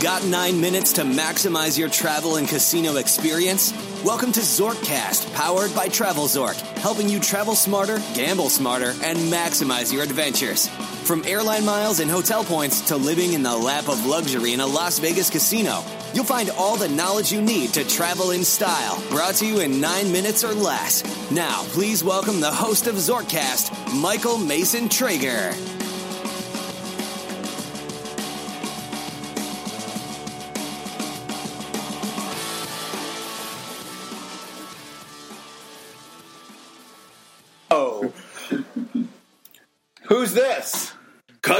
Got nine minutes to maximize your travel and casino experience? Welcome to Zorkcast, powered by TravelZork, helping you travel smarter, gamble smarter, and maximize your adventures. From airline miles and hotel points to living in the lap of luxury in a Las Vegas casino, you'll find all the knowledge you need to travel in style, brought to you in nine minutes or less. Now, please welcome the host of Zorkcast, Michael Mason Traeger.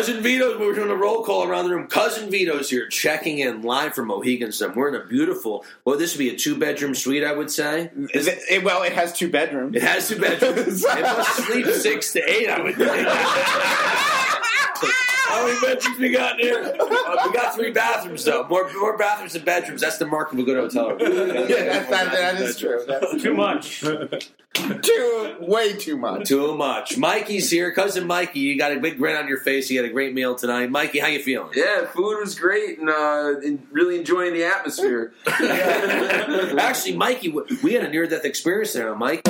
Cousin Vito's, we were doing a roll call around the room. Cousin Vito's here, checking in live from Mohegan Sun. We're in a beautiful, well, this would be a two bedroom suite, I would say. Is it, it- well, it has two bedrooms. It has two bedrooms. it must sleep six to eight, I would think. How many bedrooms we got in here? Uh, we got three bathrooms, though. More, more bathrooms than bedrooms. That's the mark of a good hotel room. yeah, that, that, that is true. That's Too much. Too, way too much. Too much. Mikey's here. Cousin Mikey, you got a big grin on your face. You had a great meal tonight. Mikey, how you feeling? Yeah, food was great and, uh, and really enjoying the atmosphere. Actually, Mikey, we had a near-death experience there, Mike.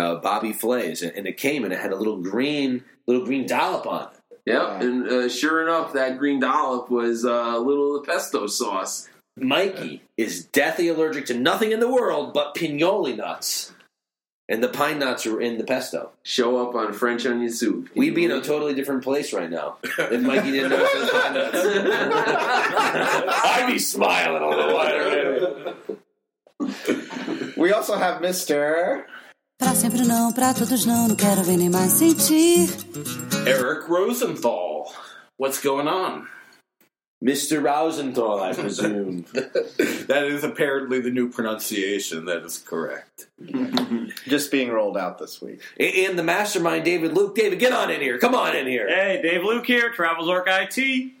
Uh, Bobby Flays, and it came and it had a little green, little green dollop on it. Yep, and uh, sure enough, that green dollop was uh, a little pesto sauce. Mikey is deathly allergic to nothing in the world but pinoli nuts, and the pine nuts are in the pesto. Show up on French onion soup. We'd be in a totally different place right now if Mikey didn't know it was pine nuts. I'd be smiling all the while. We also have Mr. Pra sempre não, pra todos não, não quero ver nem mais sentir. Eric Rosenthal. What's going on? Mr. Rosenthal, I presume. That is apparently the new pronunciation. That is correct. Just being rolled out this week. and the mastermind, David Luke. David, get on in here. Come on in here. Hey, Dave Luke here, TravelZork IT.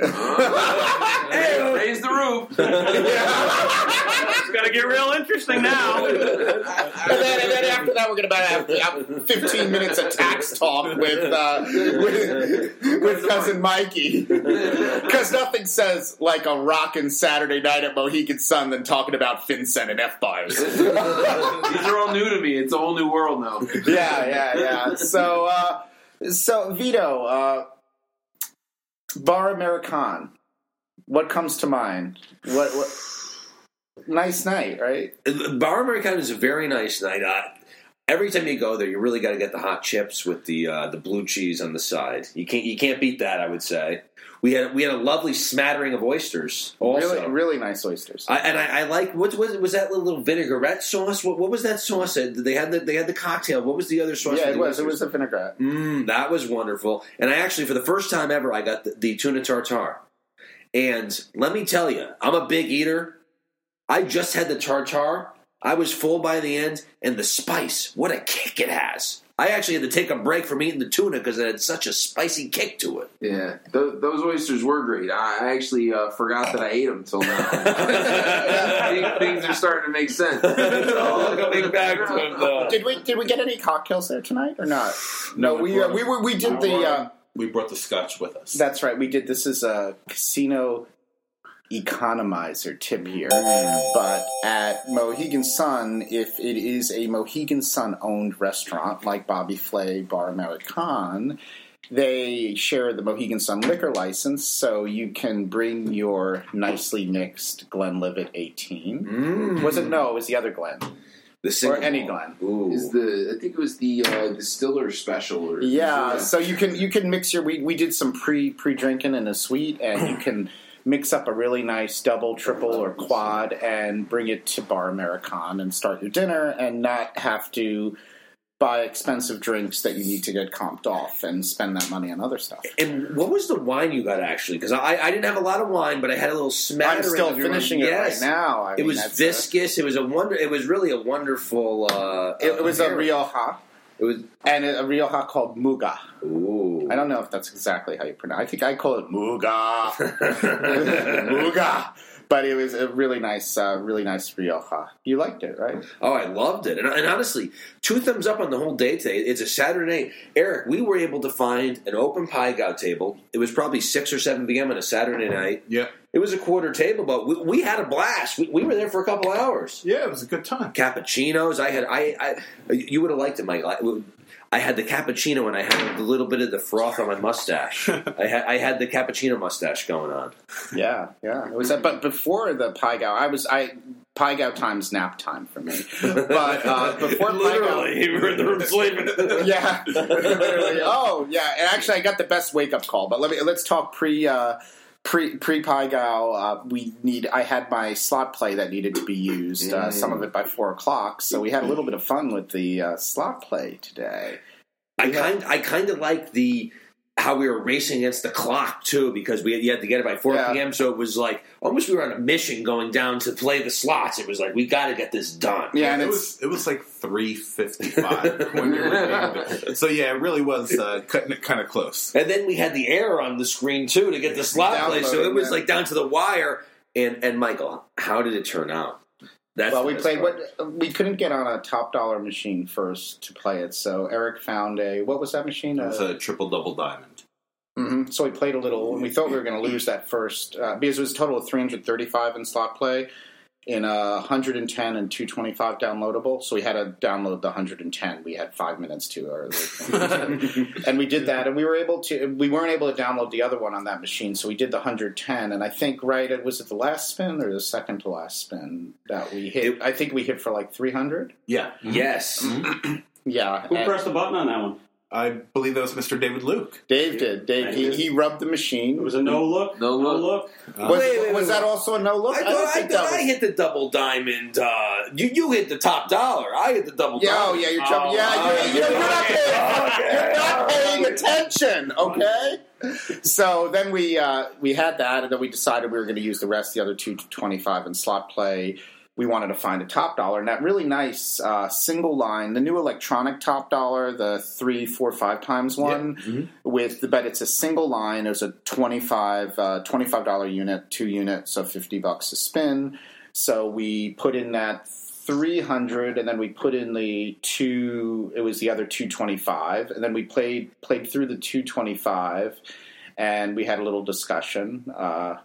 Hey, raise the roof. It's gonna get real interesting now. And then, and then after that, we're going to have, have 15 minutes of tax talk with uh, with, with cousin Mikey. Because nothing says like a rockin' Saturday night at Mohegan Sun than talking about FinCEN and FBARs. These are all new to me. It's a whole new world now. yeah, yeah, yeah. So, uh, so Vito, uh, Bar Americain. What comes to mind? What? what nice night, right? Bar Americana is a very nice night. Uh, every time you go there, you really got to get the hot chips with the uh, the blue cheese on the side. You can't you can't beat that. I would say we had we had a lovely smattering of oysters. Also, Really, really nice oysters. I, and I, I like what was was that little vinaigrette sauce? What, what was that sauce? They had the they had the cocktail. What was the other sauce? yeah, it the was. It was a vinaigrette. Mm, that was wonderful. And I actually, for the first time ever, I got the, the tuna tartare. And let me tell you, I'm a big eater. I just had the tartare. I was full by the end, and the spice, what a kick it has. I actually had to take a break from eating the tuna because it had such a spicy kick to it. Yeah, th- those oysters were great. I I actually uh, forgot that I ate them till now. Things- Things are starting to make sense. It's coming back to it, though. Did we did we get any cocktails there tonight or not? No, we we uh, we were we did the. Uh, We brought the scotch with us. that's right. We did. This is a casino economizer tip here, but at Mohegan Sun, if it is a Mohegan Sun owned restaurant like Bobby Flay Bar Americain. They share the Mohegan Sun liquor license, so you can bring your nicely mixed Glenlivet 18. Mm. Was it no? It was the other Glen. The or any. Glen. Ooh. Is the I think it was the uh, distiller special. Or Yeah, so you can you can mix your we we did some pre pre drinking in a suite, and you can mix up a really nice double, triple, or quad, and bring it to Bar Americain and start your dinner, and not have to buy expensive drinks that you need to get comped off and spend that money on other stuff. And what was the wine you got actually? Because I, I didn't have a lot of wine, but I had a little smattering. I'm still finishing it Yes. right now. I It mean, was viscous. it was a wonder. It was really a wonderful. Uh, A, it was a. Rioja, It was. and a Rioja called Muga. Ooh. I don't know if that's exactly how you pronounce. it. I think I call it Muga. Muga. But it was a really nice, uh, really nice Rioja. You liked it, right? Oh, I loved it. And, and honestly, two thumbs up on the whole day today. It's a Saturday night. Eric, we were able to find an open Pai Gow table. It was probably 6 or 7 p.m. on a Saturday night. Yep. It was a quarter table, but we, we had a blast. We, we were there for a couple hours. Yeah, it was a good time. Cappuccinos. I had, I, I you would have liked it, Mike. I, had the cappuccino and I had a little bit of the froth on my mustache. I had, I had the cappuccino mustache going on. Yeah, yeah. It was, but before the Pai Gow, I was I Pai Gow time's nap time for me. But uh, before Pai Gow, Literally, we were in the room sleeping. yeah, literally. Oh, yeah. And actually, I got the best wake up call. But let me let's talk pre. Uh, Pre pre Pai Gow, uh, we need. I had my slot play that needed to be used. Uh, some of it by four o'clock, so we had a little bit of fun with the uh, slot play today. I kind I kind of like the how we were racing against the clock too because we you had to get it by 4 Yeah. p.m. So it was like almost we were on a mission going down to play the slots. It was like we got to get this done. Yeah, and it was it was like three fifty five when we were doing. So yeah, it really was uh, cutting it kind of close. And then we had the air on the screen too to get the slot play. So it was Downloading, like down to the wire. And and Michael, how did it turn out? That's well, we played part. what we couldn't get on a top dollar machine first to play it. So Eric found a what was that machine? It was Uh, a triple double diamond. Mhm. So we played a little, and we thought we were going to lose that first uh, because it was a total of 335 in slot play. In a 110 and 225 downloadable, so we had to download the 110. We had five minutes too early, and we did that. And we were able to. We weren't able to download the other one on that machine, so we did the 110. And I think right, it was it the last spin or the second to last spin that we hit. It- I think we hit for like 300. Yeah, Yes. Yeah, Who and pressed the button on that one? I believe that was Mr. David Luke. Dave did. Dave he, he rubbed the machine. It was a no look. No look. Uh, Was, Wait, wait, was wait, that also a no look? I don't thought, I, think thought that I hit the double diamond. Uh, you you hit the top dollar. I hit the double Yeah, oh yeah, you're jumping. Oh, yeah, you're, you're, you're not paying. okay. You're not paying attention. Okay. So then we uh, we had that, and then we decided we were going to use the rest, the other two twenty five in slot play. We wanted to find a top dollar, and that really nice uh, single line, the new electronic top dollar, the three, four, five times one, with the but it's a single line. It was a 25 uh, $25 unit, two units, so fifty bucks a spin. So we put in that 300 and then we put in the two it was the other 225 and then we played played through the 225 and we had a little discussion uh,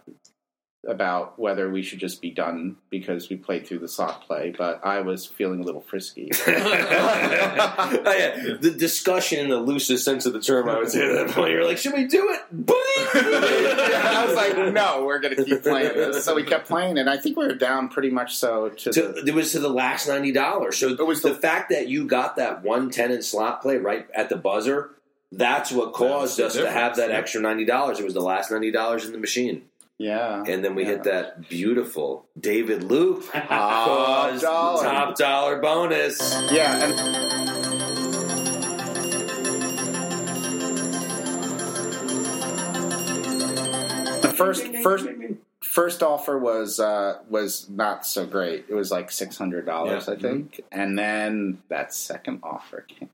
about whether we should just be done because we played through the slot play but i was feeling a little frisky Oh, yeah. The discussion in the loosest sense of the term, I would say at that point. You're like, should we do it? Buddy? i was like no we're going to keep playing this so we kept playing and i think we were down pretty much so to, to, the, it was to the last ninety dollars. So It was the, the- fact that you got that one ten in slot play right at the buzzer. That's what caused the us to have that extra ninety dollars. It was the last ninety dollars in the machine, yeah and then we yeah. hit that beautiful David Luke Top dollar. top dollar bonus. yeah and the first first first offer was uh, was not so great. It was like six hundred dollars, Yeah. I think, and then that second offer came,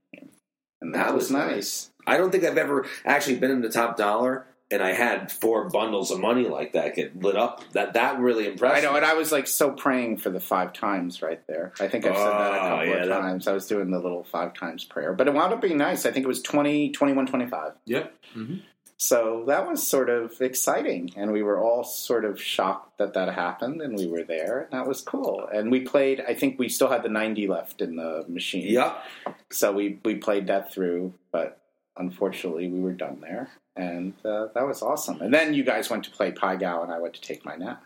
and that, That was was nice. I don't think I've ever actually been in the top dollar. And I had four bundles of money like that get lit up. That that really impressed I know, me. and I was like so praying for the five times right there. I think I've said that a Oh, couple yeah, of that- times. I was doing the little five times prayer, but it wound up being nice. I think it was 20, 21, 25. Yep. Mm-hmm. So that was sort of exciting, and we were all sort of shocked that that happened, and we were there, and that was cool. And we played. I think we still had the ninety left in the machine. Yep. So we we played that through, but unfortunately, we were done there, and uh, that was awesome. And then you guys went to play Pai Gow, and I went to take my nap.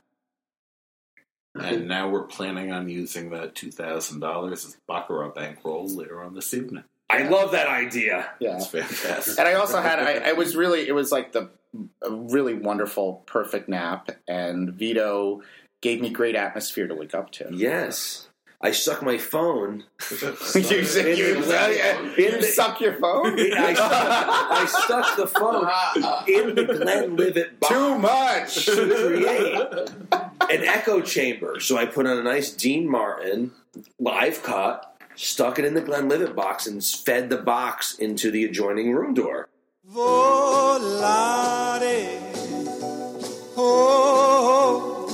And now we're planning on using the two thousand dollars as baccarat bankroll later on this evening. I love that idea. Yeah. It's fantastic. and I also had I, I was really it was like the a really wonderful perfect nap and Vito gave me great atmosphere to wake up to. Yes. I suck my phone. you, you, you, you suck your phone? I, stuck, I stuck the phone in the Glenn Glenlivet box Too much. to create an echo chamber. So I put on a nice Dean Martin live cut, stuck it in the Glenn Glenlivet box, and fed the box into the adjoining room door. Volare, oh, oh,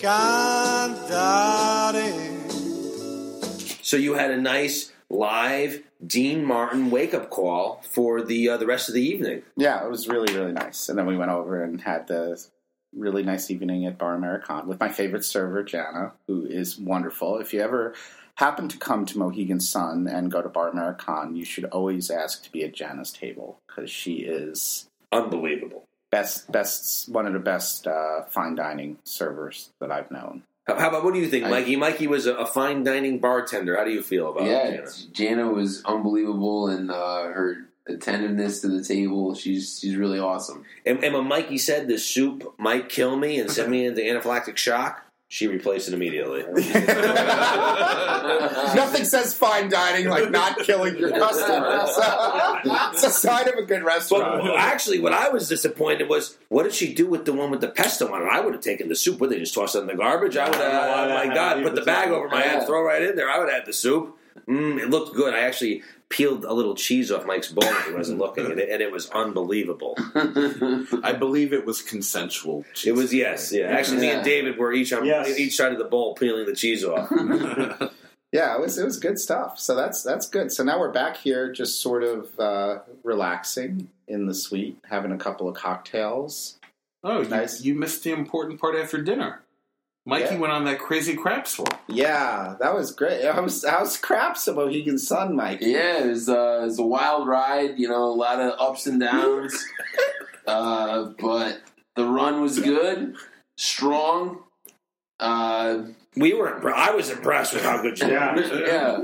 oh. Cantare. So you had a nice live Dean Martin wake up call for the uh, the rest of the evening. Yeah, it was really, really nice. And then we went over and had the really nice evening at Bar Americain with my favorite server, Jana, who is wonderful. If you ever happen to come to Mohegan Sun and go to Bar Americain, you should always ask to be at Jana's table because she is Unbelievable. best, best, one of the best uh, fine dining servers that I've known. How, about what do you think, I- Mikey? Mikey was a, a fine dining bartender. How do you feel about yeah, it? Jana was unbelievable in uh, her attentiveness to the table. She's she's really awesome. And, and when Mikey said the soup might kill me and send me into anaphylactic shock, she replaced it immediately. Nothing says fine dining like not killing your customers. it's a sign of a good But restaurant. actually, what I was disappointed was, what did she do with the one with the pesto on it? I would have taken the soup. Would they just toss it in the garbage? I would have, oh my God, put the bag over my head, throw right in there. I would have had the soup. Mm, it looked good. I actually peeled a little cheese off Mike's bowl when he wasn't looking, and it, and it was unbelievable. I believe it was consensual. It was yes, yeah. Actually, me and David were each on Yes. each side of the bowl peeling the cheese off. Yeah, it was it was good stuff. So that's that's good. So now we're back here, just sort of uh, relaxing in the suite, having a couple of cocktails. Oh, you, Nice. you missed the important part after dinner. Mikey Yeah. went on that crazy crap swap. Yeah, that was great. How's how's craps at Mohegan Sun, Mike? Yeah, it was, uh, it was a wild ride. You know, a lot of ups and downs. uh, but the run was good, strong. Uh, We were. impre- I was impressed with how good you were. yeah,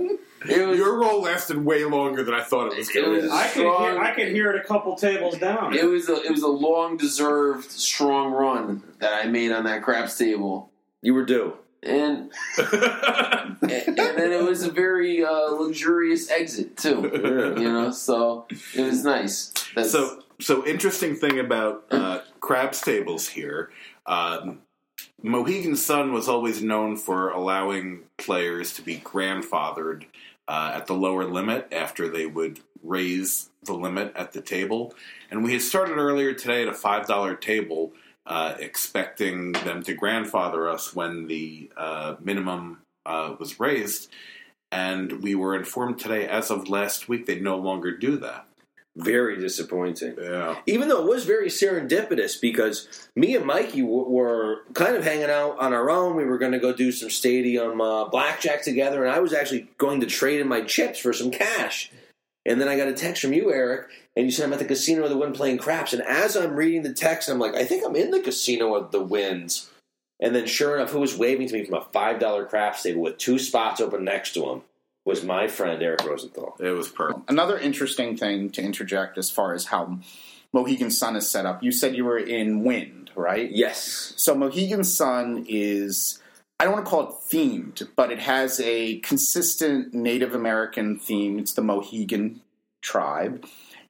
it was. Your role lasted way longer than I thought it was going to. I could hear, I could hear it a couple tables down. It was a it was a long deserved strong run that I made on that craps table, You were due. and and, and then it was a very uh, luxurious exit too. You know, so it was nice. That's, So, so interesting thing about uh, craps tables here. Um, Mohegan Sun was always known for allowing players to be grandfathered uh, at the lower limit after they would raise the limit at the table. And we had started earlier today at a five dollar table, uh, expecting them to grandfather us when the uh, minimum uh, was raised. And we were informed today, as of last week, they no longer do that. Very disappointing. Yeah. Even though it was very serendipitous because me and Mikey w- were kind of hanging out on our own. We were going to go do some stadium uh, blackjack together, and I was actually going to trade in my chips for some cash. And then I got a text from you, Eric, and you said I'm at the casino of the wind playing craps. And as I'm reading the text, I'm like, I think I'm in the casino of the winds. And then, sure enough, who was waving to me from a five dollar craps table with two spots open next to him was my friend Eric Rosenthal. It was perfect. Another interesting thing to interject as far as how Mohegan Sun is set up. You said you were in Wind, right? Yes, So Mohegan Sun is I don't want to call it themed, but it has a consistent Native American theme. It's the Mohegan tribe.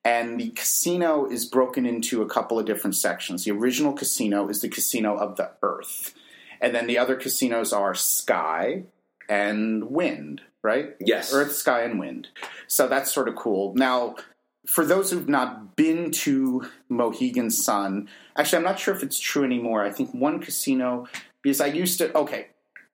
And the casino is broken into a couple of different sections. The original casino is the casino of the earth. And then the other casinos are sky and wind, right? yes. Earth, sky, and wind. So that's sort of cool. Now, for those who've not been to Mohegan Sun, actually, I'm not sure if it's true anymore. I think one casino, because I used to, okay,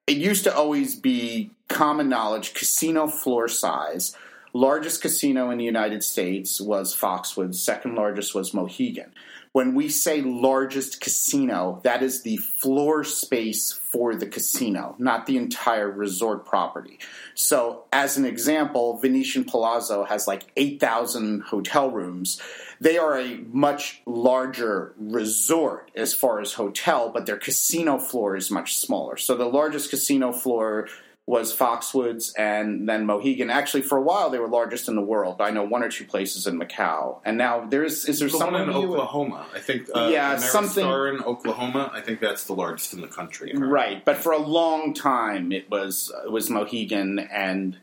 it used to always be common knowledge casino floor size. Largest casino in the United States was Foxwoods, second largest was Mohegan. When we say largest casino, that is the floor space for the casino, not the entire resort property. So, as an example, Venetian Palazzo has like 8,000 hotel rooms. They are a much larger resort as far as hotel, but their casino floor is much smaller. So, the largest casino floor was Foxwoods and then Mohegan. Actually, for a while, they were largest in the world. I know one or two places in Macau. And now there's is there The one someone in Oklahoma, I think. Uh, Yeah, something- in Oklahoma. I think that's the largest in the country. Right, but for a long time it was it was Mohegan and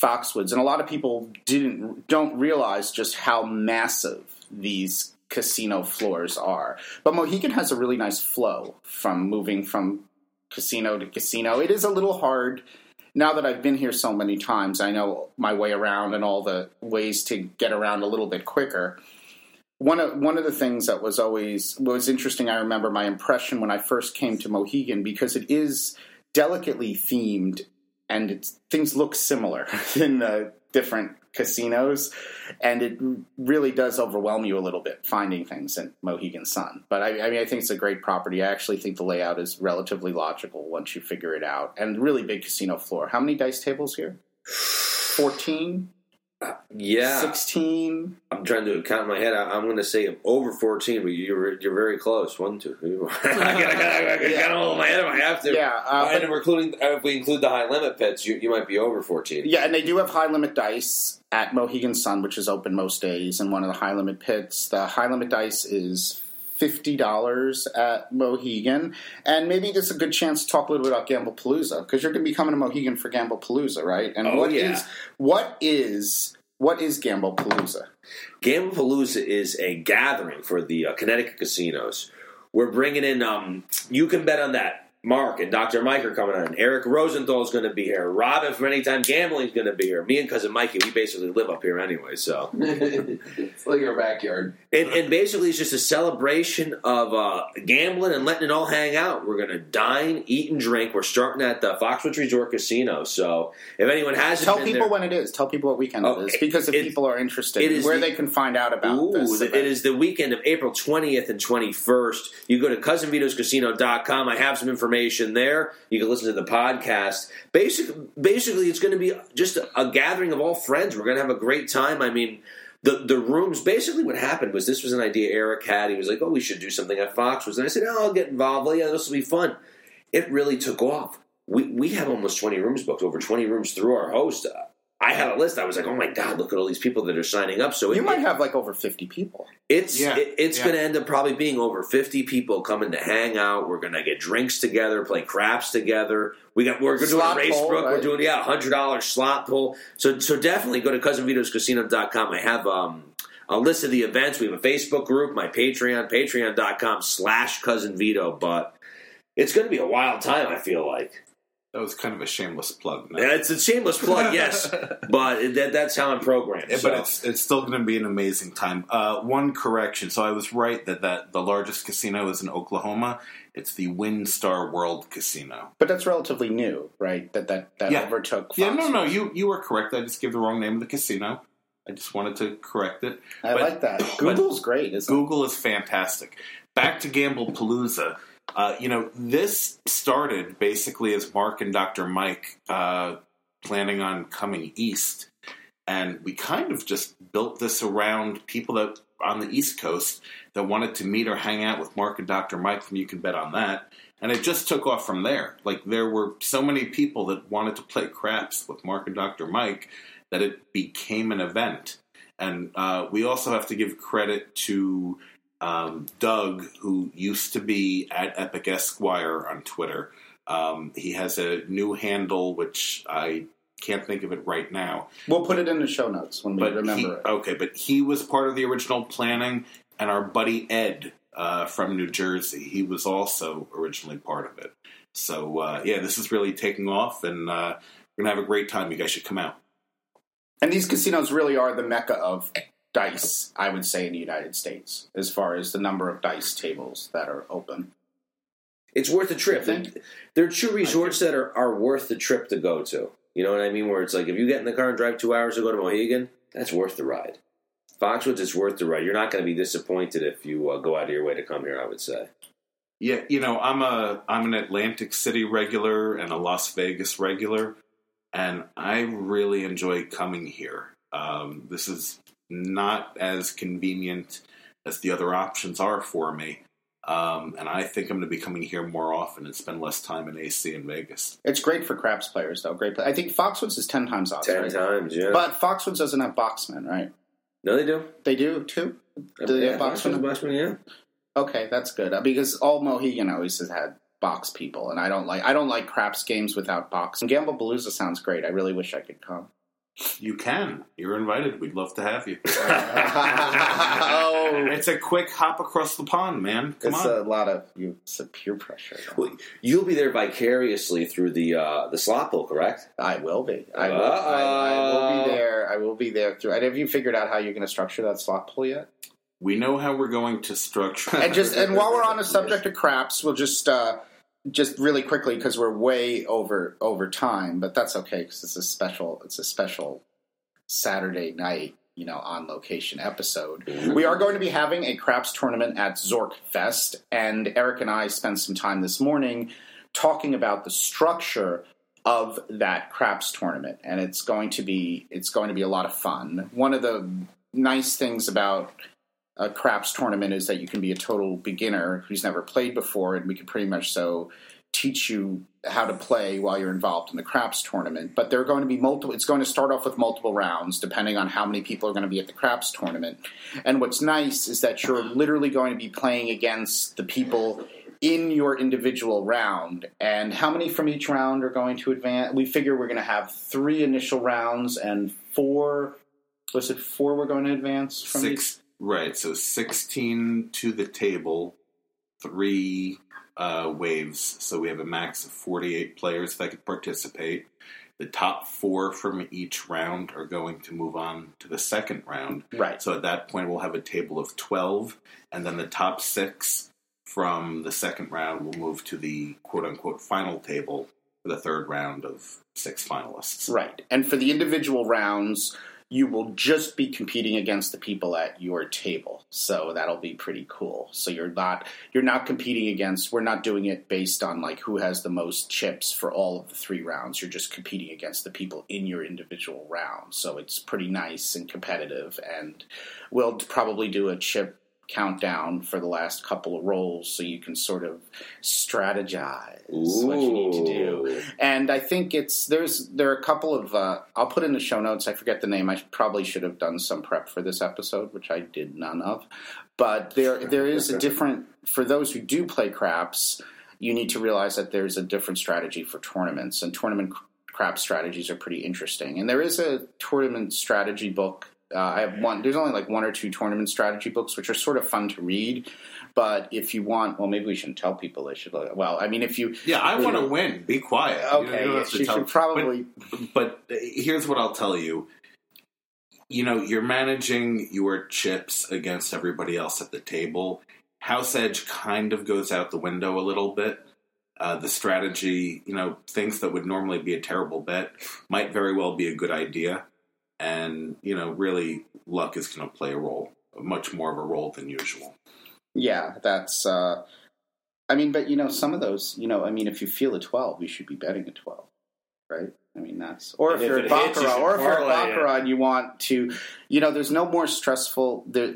Foxwoods, and a lot of people didn't don't realize just how massive these casino floors are. But Mohegan has a really nice flow from moving from casino to casino. It is a little hard. Now that I've been here so many times, I know my way around and all the ways to get around a little bit quicker. one of one of the things that was always was interesting. I remember my impression when I first came to Mohegan because it is delicately themed and things look similar in the different casinos, and it really does overwhelm you a little bit finding things in Mohegan Sun. But I, I mean, I think it's a great property. I actually think the layout is relatively logical once you figure it out, and really big casino floor. How many dice tables here? Fourteen. Yeah, 16 I'm trying to count in my head. I, I'm going to say over 14, but you're you're very close. One, two, three, four. I gotta, I gotta, I gotta count them all in my head if I have to. yeah uh, and we're including uh, if we include the high limit pits, you, you might be over 14. Yeah, and they do have high limit dice at Mohegan Sun, which is open most days, and one of the high limit pits. The high limit dice is fifty dollars at Mohegan, and maybe this is a good chance to talk a little bit about Gamble Palooza because you're going to be coming to Mohegan for Gamble Palooza, right? And Oh, what yeah. is what is what is Gamble Palooza? Gamblepalooza is a gathering for the uh, Connecticut casinos. We're bringing in. Um, you can bet on that. Mark and Dr. Mike are coming on. Eric Rosenthal is going to be here. Robin from Anytime Gambling is going to be here. Me and cousin Mikey, we basically live up here anyway. So, it's like our backyard. and, and basically, it's just a celebration of uh, gambling and letting it all hang out. We're going to dine, eat, and drink. We're starting at the Foxwoods Resort Casino. So, if anyone hasn't Tell been people there, when it is. Tell people what weekend Oh, it is because if it- people are interested, it is where the- they can find out about Ooh, this. it event. is the weekend of April 20th and 21st. You go to cousinvitoscasino.com. I have some information there. You can listen to the podcast. Basic, basically, it's going to be just a, gathering of all friends. We're going to have a great time. I mean, the the rooms. Basically, what happened was this was an idea Eric had. He was like, "Oh, we should do something at Foxwoods," and I said, "Oh, I'll get involved. Well, yeah, this will be fun." It really took off. We we have almost 20 rooms booked, over 20 rooms through our host. I had a list. I was like, "Oh my god, look at all these people that are signing up." So you it, might have like over fifty people. it's Yeah, it, it's yeah. going to end up probably being over fifty people coming to hang out. We're going to get drinks together, play craps together. We got we're doing a race pull, book. We're doing yeah, hundred dollars slot pull. So so definitely go to cousinvitoscasino.com. I have um a list of the events. We have a Facebook group, my Patreon, patreon.com slash cousin Vito. But it's going to be a wild time. I feel like That was kind of a shameless plug. no? Yeah, it's a shameless plug, yes, but that, that's how I'm programmed. Yeah, so. but it's it's still going to be an amazing time. Uh, one correction: so I was right that, that the largest casino is in Oklahoma. It's the WinStar World Casino. But that's relatively new, right? That that that Yeah. overtook. Yeah, no, no, you you were correct. I just gave the wrong name of the casino. I just wanted to correct it. I But- like that. Google's great, isn't? Google is fantastic. Back to Gamble Palooza. Uh, you know, this started basically as Mark and Dr. Mike uh, planning on coming east. And we kind of just built this around people that on the East Coast that wanted to meet or hang out with Mark and Dr. Mike from You Can Bet on That. And it just took off from there. Like, there were so many people that wanted to play craps with Mark and Dr. Mike that it became an event. And uh, we also have to give credit to um, Doug, who used to be at Epic Esquire on Twitter. Um, he has a new handle, which I can't think of it right now. We'll put it in the show notes when we But remember he, it. okay, but he was part of the original planning, and our buddy Ed uh, from New Jersey, he was also originally part of it. So uh, yeah, this is really taking off, and uh, we're gonna have a great time. You guys should come out. And these casinos really are the mecca of dice, I would say, in the United States, as far as the number of dice tables that are open. It's worth a trip. I think. There are two resorts that are, are worth the trip to go to. You know what I mean? Where it's like if you get in the car and drive two hours to go to Mohegan, that's worth the ride. Foxwoods is worth the ride. You're not going to be disappointed if you uh, go out of your way to come here. I would say. Yeah, you know, I'm a I'm an Atlantic City regular and a Las Vegas regular, and I really enjoy coming here. Um, this is not as convenient as the other options are for me, um, and I think I'm going to be coming here more often and spend less time in AC in Vegas. It's great for craps players, though. Great. Play. I think Foxwoods is ten times odds. Ten right? times, yeah. But Foxwoods doesn't have boxmen, right? no, they do. They do too. Do they yeah, have boxmen? Foxwoods, Boxman, yeah. Okay, that's good Uh, because all Mohegan always has had box people, and I don't like I don't like craps games without box. And Gamble Palooza sounds great. I really wish I could come. You can. You're invited. We'd love to have you. oh, it's a quick hop across the pond, man. Come it's on. a lot of you. It's a peer pressure. Well, You'll be there vicariously through the uh, the slot pool, correct? I will be. I will. I, I will be there. I will be there through. And have you figured out how you're going to structure that slot pool yet? we know how we're going to structure. and just and while we're on the subject of craps, we'll just uh, just really quickly because we're way over over time, but that's okay because it's a special it's a special Saturday night, you know, on location episode. Mm-hmm. We are going to be having a craps tournament at Zork Fest, and Eric and I spent some time this morning talking about the structure of that craps tournament, and it's going to be it's going to be a lot of fun. One of the nice things about a craps tournament is that you can be a total beginner who's never played before, and we can pretty much so teach you how to play while you're involved in the craps tournament. But there are going to be multiple. It's going to start off with multiple rounds, depending on how many people are going to be at the craps tournament. And what's nice is that you're literally going to be playing against the people in your individual round. And how many from each round are going to advance? We figure we're going to have three initial rounds and four. Was it four we're going to advance from each? Right? So sixteen to the table, three uh, waves. So we have a max of forty-eight players that could participate. The top four from each round are going to move on to the second round. Right. So at that point, we'll have a table of twelve, and then the top six from the second round will move to the quote-unquote final table for the third round of six finalists. Right. And for the individual rounds, you will just be competing against the people at your table. So that'll be pretty cool. So you're not you're not competing against we're not doing it based on like who has the most chips for all of the three rounds. You're just competing against the people in your individual round. So it's pretty nice and competitive and we'll probably do a chip countdown for the last couple of rolls so you can sort of strategize what you need to do and I think it's there's there are a couple of uh, I'll put in the show notes. I forget the name. I probably should have done some prep for this episode, which I did none of. But there there is a different for those who do play craps. You need to realize that there's a different strategy for tournaments, and tournament crap strategies are pretty interesting. And there is a tournament strategy book. Uh, I have one. There's only like one or two tournament strategy books, which are sort of fun to read. But if you want, well, maybe we shouldn't tell people they should. look- Well, I mean, if you Yeah, I want to win. Be quiet. Okay, have yes, you tell- should probably. But, but here's what I'll tell you. You know, you're managing your chips against everybody else at the table. House Edge kind of goes out the window a little bit. Uh, the strategy, you know, things that would normally be a terrible bet might very well be a good idea. And, you know, really, luck is going to play a role, much more of a role than usual. Yeah, that's. Uh, I mean, but you know, some of those, you know, I mean, if you feel a twelve, you should be betting a twelve, right? I mean, that's. Or if, if you're it at hits, you baccarat, or if you're at baccarat, and you want to, you know, there's no more stressful. There,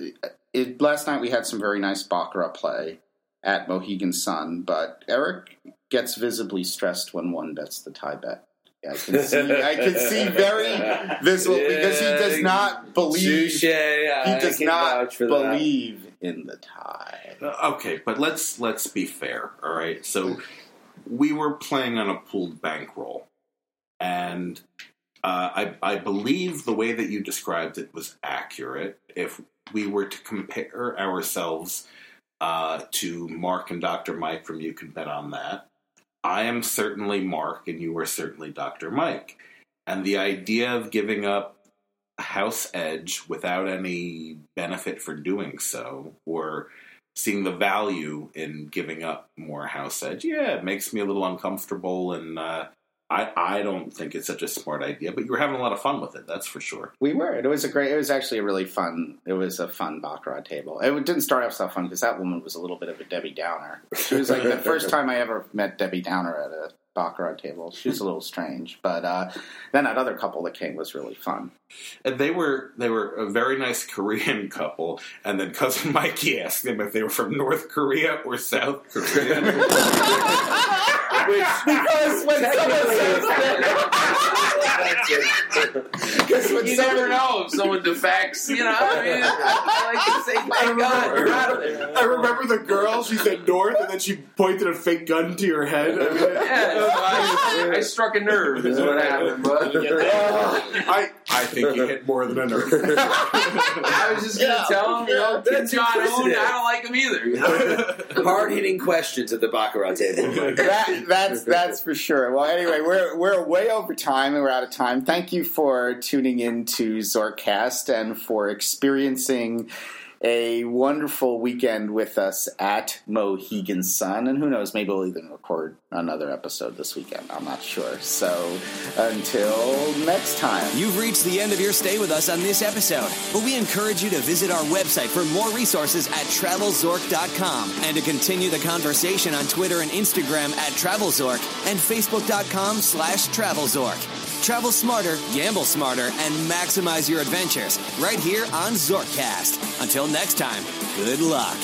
it, last night we had some very nice baccarat play at Mohegan Sun, but Eric gets visibly stressed when one bets the tie bet. I can see. I can see very visible because he does not believe. Touche. He does not vouch for that. believe in the tie. Uh, Okay, but let's let's be fair. All right, so we were playing on a pooled bankroll, and uh, I I believe the way that you described it was accurate. If we were to compare ourselves uh, to Mark and Doctor Mike from You Can Bet on That, I am certainly Mark, and you are certainly Doctor Mike, and the idea of giving up house edge without any benefit for doing so, or seeing the value in giving up more house edge, yeah, it makes me a little uncomfortable, and uh, I I don't think it's such a smart idea. But you were having a lot of fun with it, that's for sure. We were. It was a great. It was actually a really fun. It was a fun baccarat table. It didn't start off so fun because that woman was a little bit of a Debbie Downer. She was like the first time I ever met Debbie Downer at a baccarat table. She was a little strange, but uh, then that other couple that came was really fun. And they were they were a very nice Korean couple, and then cousin Mikey asked them if they were from North Korea or South Korea. because when someone says because when You someone never know if someone defects. You know, I mean, I like to say, thank God you're out of there. I remember the girl. She said north, and then she pointed a fake gun to your head. I, mean, Yeah, so I, I struck a nerve, is what happened. But I, I think you hit more than a nerve. I was just gonna Yeah, tell him, you know, that's Jong Un. I don't like him either. You know? Hard hitting questions at the Baccarat table. that, that's that's for sure. Well, anyway, we're we're way over time and we're out of time. Thank you for tuning in to Zorkcast and for experiencing a wonderful weekend with us at Mohegan Sun. And who knows, maybe we'll even record another episode this weekend. I'm not sure. So until next time. You've reached the end of your stay with us on this episode, but we encourage you to visit our website for more resources at travelzork.com and to continue the conversation on Twitter and Instagram at travelzork and facebook.com slash travelzork. Travel smarter, gamble smarter, and maximize your adventures right here on Zorkcast. Until next time, good luck.